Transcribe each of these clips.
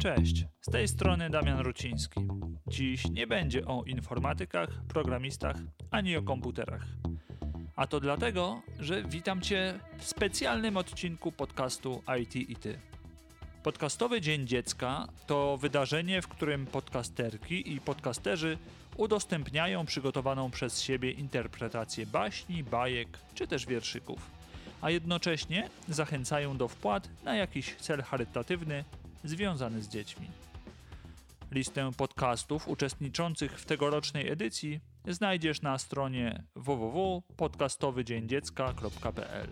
Cześć, z tej strony Damian Ruciński. Dziś nie będzie o informatykach, programistach ani o komputerach. A to dlatego, że witam Cię w specjalnym odcinku podcastu IT i Ty. Podcastowy Dzień Dziecka to wydarzenie, w którym podcasterki i podcasterzy udostępniają przygotowaną przez siebie interpretację baśni, bajek czy też wierszyków, a jednocześnie zachęcają do wpłat na jakiś cel charytatywny związany z dziećmi. Listę podcastów uczestniczących w tegorocznej edycji znajdziesz na stronie www.podcastowydzieńdziecka.pl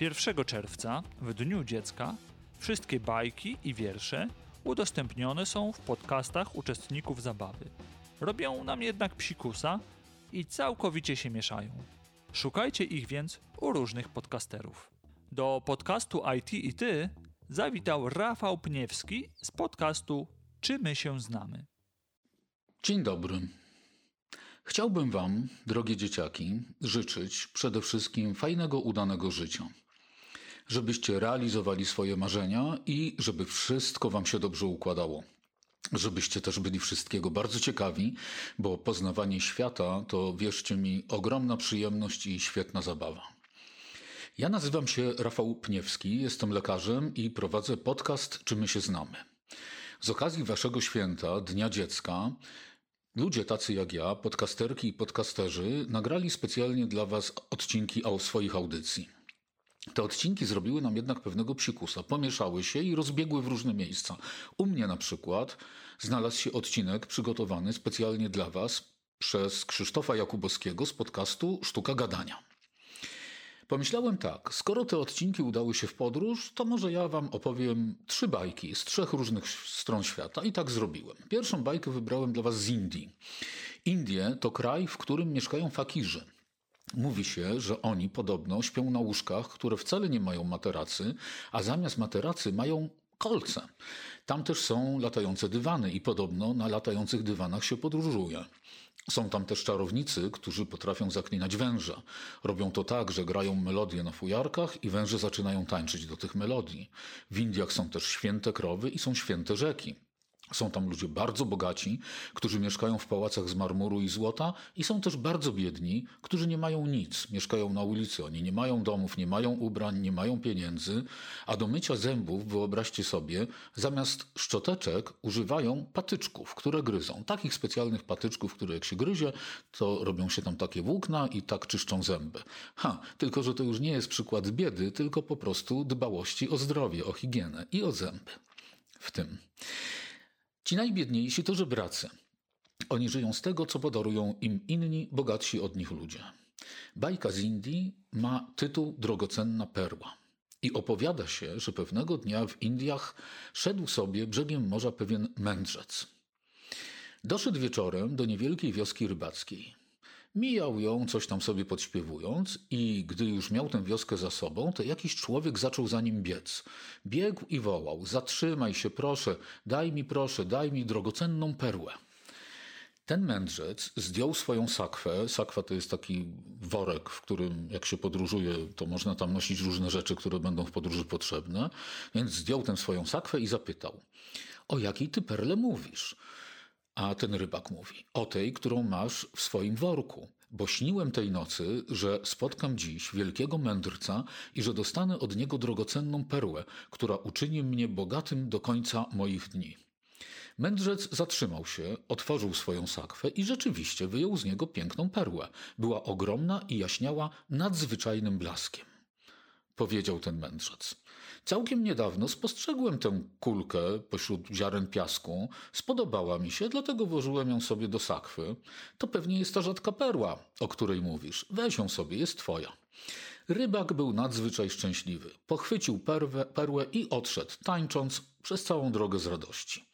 1 czerwca, w Dniu Dziecka, wszystkie bajki i wiersze udostępnione są w podcastach uczestników zabawy. Robią nam jednak psikusa i całkowicie się mieszają. Szukajcie ich więc u różnych podcasterów. Do podcastu IT i Ty zawitał Rafał Pniewski z podcastu Czy my się znamy? Dzień dobry. Chciałbym Wam, drogie dzieciaki, życzyć przede wszystkim fajnego, udanego życia. Żebyście realizowali swoje marzenia i żeby wszystko Wam się dobrze układało. Żebyście też byli wszystkiego bardzo ciekawi, bo poznawanie świata to, wierzcie mi, ogromna przyjemność i świetna zabawa. Ja nazywam się Rafał Pniewski, jestem lekarzem i prowadzę podcast Czy my się znamy. Z okazji Waszego święta, Dnia Dziecka, ludzie tacy jak ja, podcasterki i podcasterzy, nagrali specjalnie dla Was odcinki swoich audycji. Te odcinki zrobiły nam jednak pewnego psikusa, pomieszały się i rozbiegły w różne miejsca. U mnie na przykład znalazł się odcinek przygotowany specjalnie dla Was przez Krzysztofa Jakubowskiego z podcastu Sztuka Gadania. Pomyślałem tak, skoro te odcinki udały się w podróż, to może ja wam opowiem trzy bajki z trzech różnych stron świata i tak zrobiłem. Pierwszą bajkę wybrałem dla was z Indii. Indie to kraj, w którym mieszkają fakirzy. Mówi się, że oni podobno śpią na łóżkach, które wcale nie mają materacy, a zamiast materacy mają kolce. Tam też są latające dywany i podobno na latających dywanach się podróżuje. Są tam też czarownicy, którzy potrafią zaklinać węże. Robią to tak, że grają melodie na fujarkach i węże zaczynają tańczyć do tych melodii. W Indiach są też święte krowy i są święte rzeki. Są tam ludzie bardzo bogaci, którzy mieszkają w pałacach z marmuru i złota, i są też bardzo biedni, którzy nie mają nic, mieszkają na ulicy. Oni nie mają domów, nie mają ubrań, nie mają pieniędzy, a do mycia zębów, wyobraźcie sobie, zamiast szczoteczek używają patyczków, które gryzą. Takich specjalnych patyczków, które jak się gryzie, to robią się tam takie włókna i tak czyszczą zęby. Ha, tylko że to już nie jest przykład biedy, tylko po prostu dbałości o zdrowie, o higienę i o zęby. W tym. Ci najbiedniejsi to żebracy. Oni żyją z tego, co podarują im inni, bogatsi od nich ludzie. Bajka z Indii ma tytuł Drogocenna perła. I opowiada się, że pewnego dnia w Indiach szedł sobie brzegiem morza pewien mędrzec. Doszedł wieczorem do niewielkiej wioski rybackiej. Mijał ją, coś tam sobie podśpiewując, i gdy już miał tę wioskę za sobą, to jakiś człowiek zaczął za nim biec. Biegł i wołał: Zatrzymaj się, proszę, daj mi, proszę, daj mi drogocenną perłę. Ten mędrzec zdjął swoją sakwę. Sakwa to jest taki worek, w którym jak się podróżuje, to można tam nosić różne rzeczy, które będą w podróży potrzebne. Więc zdjął tę swoją sakwę i zapytał: O jakiej ty perle mówisz? A ten rybak mówi: O tej, którą masz w swoim worku. Bo śniłem tej nocy, że spotkam dziś wielkiego mędrca i że dostanę od niego drogocenną perłę, która uczyni mnie bogatym do końca moich dni. Mędrzec zatrzymał się, otworzył swoją sakwę i rzeczywiście wyjął z niego piękną perłę. Była ogromna i jaśniała nadzwyczajnym blaskiem. Powiedział ten mędrzec. Całkiem niedawno spostrzegłem tę kulkę pośród ziaren piasku. Spodobała mi się, dlatego włożyłem ją sobie do sakwy. To pewnie jest ta rzadka perła, o której mówisz. Weź ją sobie, jest twoja. Rybak był nadzwyczaj szczęśliwy. Pochwycił perwę, perłę i odszedł, tańcząc przez całą drogę z radości.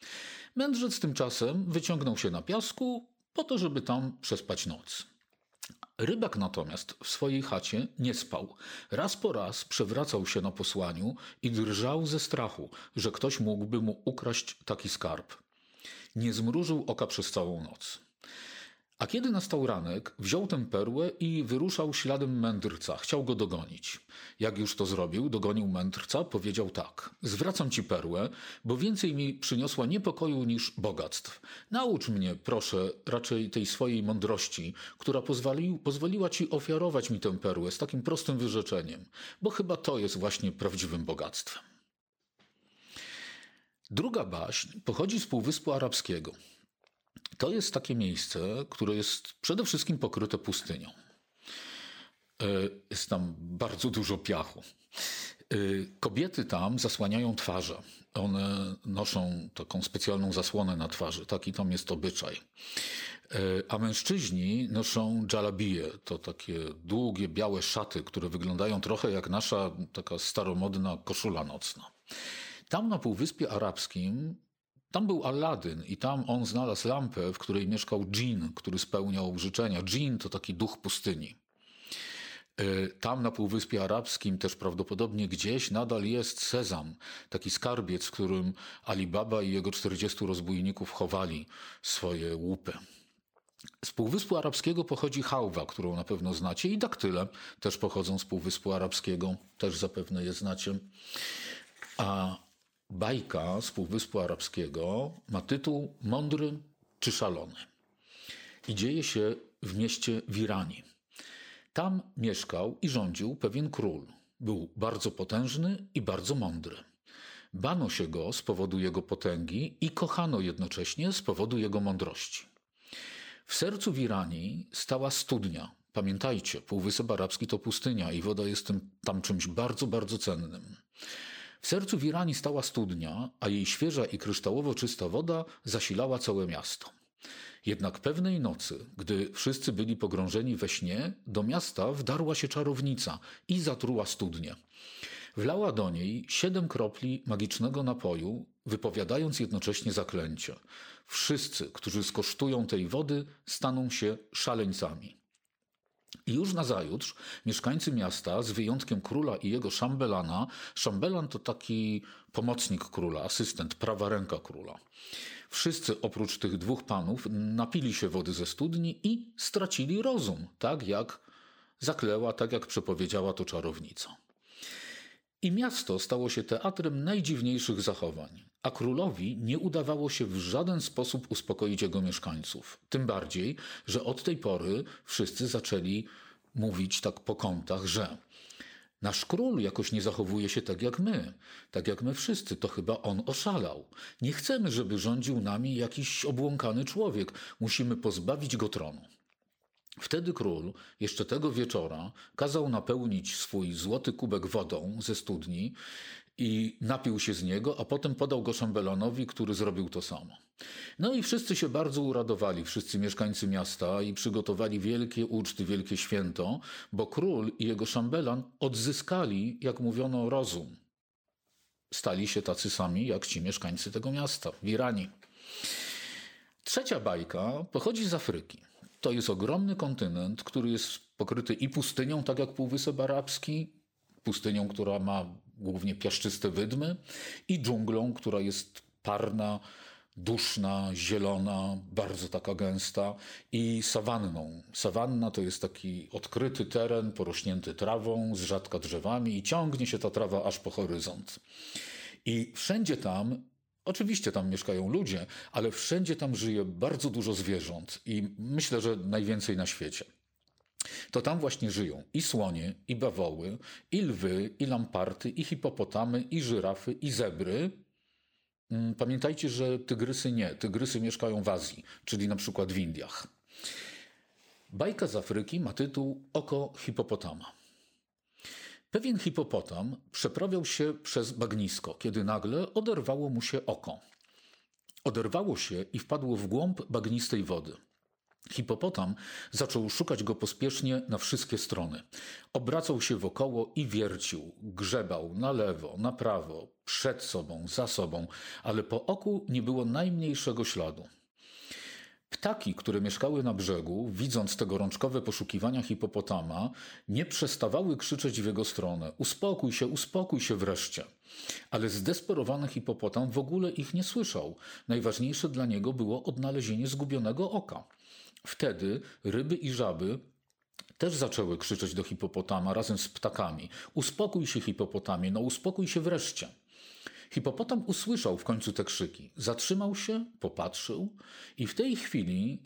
Mędrzec tymczasem wyciągnął się na piasku po to, żeby tam przespać noc. Rybak natomiast w swojej chacie nie spał. Raz po raz przewracał się na posłaniu i drżał ze strachu, że ktoś mógłby mu ukraść taki skarb. Nie zmrużył oka przez całą noc. A kiedy nastał ranek, wziął tę perłę i wyruszał śladem mędrca. Chciał go dogonić. Jak już to zrobił, dogonił mędrca, powiedział tak. Zwracam ci perłę, bo więcej mi przyniosła niepokoju niż bogactw. Naucz mnie, proszę, raczej tej swojej mądrości, która pozwoli, pozwoliła ci ofiarować mi tę perłę z takim prostym wyrzeczeniem, bo chyba to jest właśnie prawdziwym bogactwem. Druga baśń pochodzi z Półwyspu Arabskiego. To jest takie miejsce, które jest przede wszystkim pokryte pustynią. E, jest tam bardzo dużo piachu. E, kobiety tam zasłaniają twarze. One noszą taką specjalną zasłonę na twarzy. Taki tam jest obyczaj. E, a mężczyźni noszą dżalabije. To takie długie, białe szaty, które wyglądają trochę jak nasza taka staromodna koszula nocna. Tam na Półwyspie Arabskim tam był Aladdin i tam on znalazł lampę, w której mieszkał dżin, który spełniał życzenia. Dżin to taki duch pustyni. E, tam na Półwyspie Arabskim też prawdopodobnie gdzieś nadal jest sezam, taki skarbiec, w którym Alibaba i jego 40 rozbójników chowali swoje łupy. Z Półwyspu Arabskiego pochodzi hałwa, którą na pewno znacie, i daktyle też pochodzą z Półwyspu Arabskiego, też zapewne je znacie. A bajka z Półwyspu Arabskiego ma tytuł Mądry czy szalony. I dzieje się w mieście Wirani. Tam mieszkał i rządził pewien król. Był bardzo potężny i bardzo mądry. Bano się go z powodu jego potęgi i kochano jednocześnie z powodu jego mądrości. W sercu Wirani stała studnia. Pamiętajcie, Półwysep Arabski to pustynia i woda jest tam czymś bardzo, bardzo cennym. W sercu Wirani stała studnia, a jej świeża i kryształowo czysta woda zasilała całe miasto. Jednak pewnej nocy, gdy wszyscy byli pogrążeni we śnie, do miasta wdarła się czarownica i zatruła studnię. Wlała do niej siedem kropli magicznego napoju, wypowiadając jednocześnie zaklęcie. Wszyscy, którzy skosztują tej wody, staną się szaleńcami. I już nazajutrz mieszkańcy miasta, z wyjątkiem króla i jego szambelana, szambelan to taki pomocnik króla, asystent, prawa ręka króla. Wszyscy oprócz tych dwóch panów napili się wody ze studni i stracili rozum, tak jak zakleła, tak jak przepowiedziała to czarownica. I miasto stało się teatrem najdziwniejszych zachowań, a królowi nie udawało się w żaden sposób uspokoić jego mieszkańców. Tym bardziej, że od tej pory wszyscy zaczęli mówić tak po kątach, że Nasz król jakoś nie zachowuje się tak jak my, tak jak my wszyscy, to chyba on oszalał. Nie chcemy, żeby rządził nami jakiś obłąkany człowiek, musimy pozbawić go tronu. Wtedy król, jeszcze tego wieczora, kazał napełnić swój złoty kubek wodą ze studni i napił się z niego, a potem podał go szambelanowi, który zrobił to samo. No i wszyscy się bardzo uradowali, wszyscy mieszkańcy miasta i przygotowali wielkie uczty, wielkie święto, bo król i jego szambelan odzyskali, jak mówiono, rozum. Stali się tacy sami, jak ci mieszkańcy tego miasta, w Iranie. Trzecia bajka pochodzi z Afryki. To jest ogromny kontynent, który jest pokryty i pustynią, tak jak Półwysep Arabski, pustynią, która ma głównie piaszczyste wydmy, i dżunglą, która jest parna, duszna, zielona, bardzo taka gęsta i sawanną. Sawanna to jest taki odkryty teren porośnięty trawą, z rzadka drzewami i ciągnie się ta trawa aż po horyzont. I wszędzie tam Oczywiście tam mieszkają ludzie, ale wszędzie tam żyje bardzo dużo zwierząt i myślę, że najwięcej na świecie. To tam właśnie żyją i słonie, i bawoły, i lwy, i lamparty, i hipopotamy, i żyrafy, i zebry. Mm, pamiętajcie, że tygrysy nie. Tygrysy mieszkają w Azji, czyli na przykład w Indiach. Bajka z Afryki ma tytuł Oko hipopotama. Pewien hipopotam przeprawiał się przez bagnisko, kiedy nagle oderwało mu się oko. Oderwało się i wpadło w głąb bagnistej wody. Hipopotam zaczął szukać go pospiesznie na wszystkie strony. Obracał się wokoło i wiercił, grzebał na lewo, na prawo, przed sobą, za sobą, ale po oku nie było najmniejszego śladu. Ptaki, które mieszkały na brzegu, widząc te gorączkowe poszukiwania hipopotama, nie przestawały krzyczeć w jego stronę: Uspokój się, uspokój się wreszcie. Ale zdesperowany hipopotam w ogóle ich nie słyszał. Najważniejsze dla niego było odnalezienie zgubionego oka. Wtedy ryby i żaby też zaczęły krzyczeć do hipopotama razem z ptakami: Uspokój się, hipopotamie, no uspokój się wreszcie. Hipopotam usłyszał w końcu te krzyki, zatrzymał się, popatrzył i w tej chwili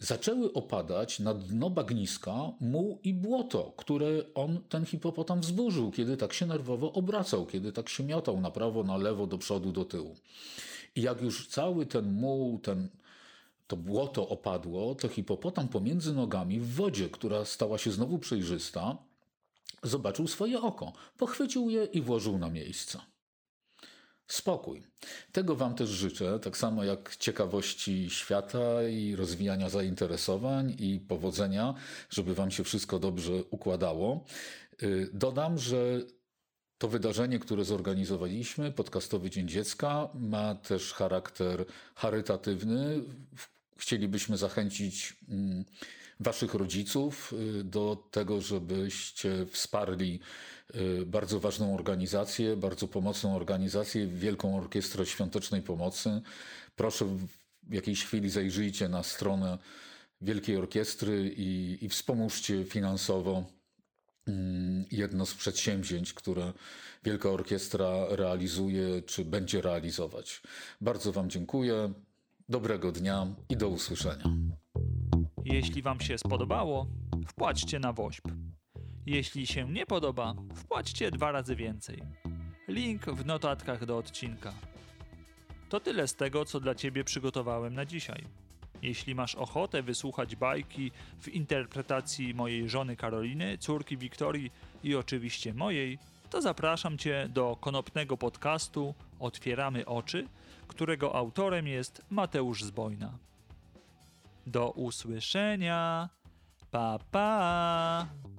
zaczęły opadać na dno bagniska muł i błoto, które on, ten hipopotam, wzburzył, kiedy tak się nerwowo obracał, kiedy tak się miotał na prawo, na lewo, do przodu, do tyłu. I jak już cały ten muł, ten, to błoto opadło, to hipopotam pomiędzy nogami w wodzie, która stała się znowu przejrzysta, zobaczył swoje oko, pochwycił je i włożył na miejsce. Spokój. Tego Wam też życzę, tak samo jak ciekawości świata i rozwijania zainteresowań i powodzenia, żeby Wam się wszystko dobrze układało. Y, dodam, że to wydarzenie, które zorganizowaliśmy, podcastowy Dzień Dziecka, ma też charakter charytatywny. Chcielibyśmy zachęcić mm, Waszych rodziców y, do tego, żebyście wsparli y, bardzo ważną organizację, bardzo pomocną organizację, Wielką Orkiestrę Świątecznej Pomocy. Proszę w jakiejś chwili zajrzyjcie na stronę Wielkiej Orkiestry i, i wspomóżcie finansowo mm, jedno z przedsięwzięć, które Wielka Orkiestra realizuje czy będzie realizować. Bardzo Wam dziękuję. Dobrego dnia i do usłyszenia. Jeśli Wam się spodobało, wpłaćcie na WOŚP. Jeśli się nie podoba, wpłaćcie dwa razy więcej. Link w notatkach do odcinka. To tyle z tego, co dla Ciebie przygotowałem na dzisiaj. Jeśli masz ochotę wysłuchać bajki w interpretacji mojej żony Karoliny, córki Wiktorii i oczywiście mojej, to zapraszam Cię do konopnego podcastu Otwieramy oczy, którego autorem jest Mateusz Zbojna. Do usłyszenia. Pa pa.